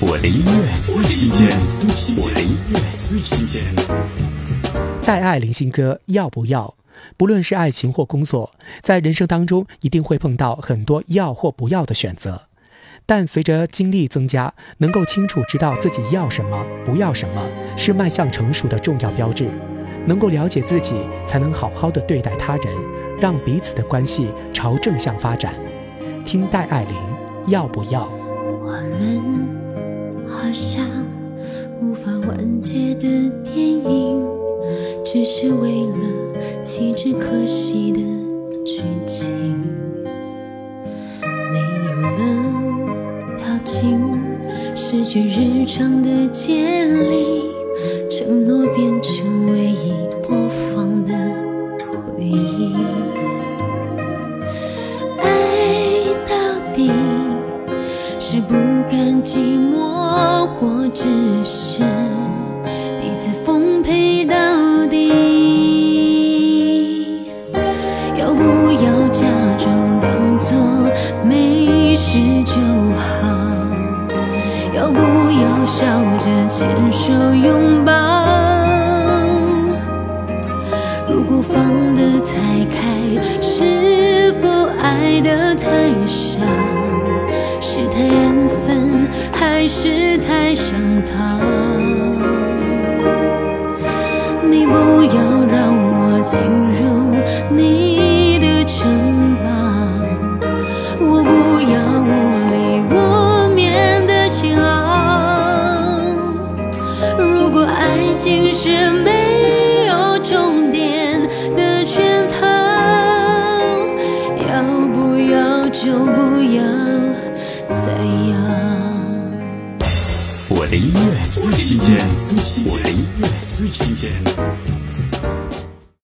我的音乐最新鲜，我的音乐最新鲜。戴爱玲新歌要不要？不论是爱情或工作，在人生当中一定会碰到很多要或不要的选择。但随着经历增加，能够清楚知道自己要什么、不要什么，是迈向成熟的重要标志。能够了解自己，才能好好的对待他人，让彼此的关系朝正向发展。听戴爱玲要不要？我们。好像无法完结的电影，只是为了弃之可惜的剧情。没有了表情，失去日常的建立，承诺变成唯一不甘寂寞。或只是彼此奉陪到底，要不要假装当作没事就好？要不要笑着牵手拥抱？如果放得太开，是否爱得太是太想逃？你不要让我进入你的城堡，我不要无力无面的煎熬。如果爱情是没有终点的圈套，要不要就不要。再要。我的音乐最新鲜，我的音乐最新鲜。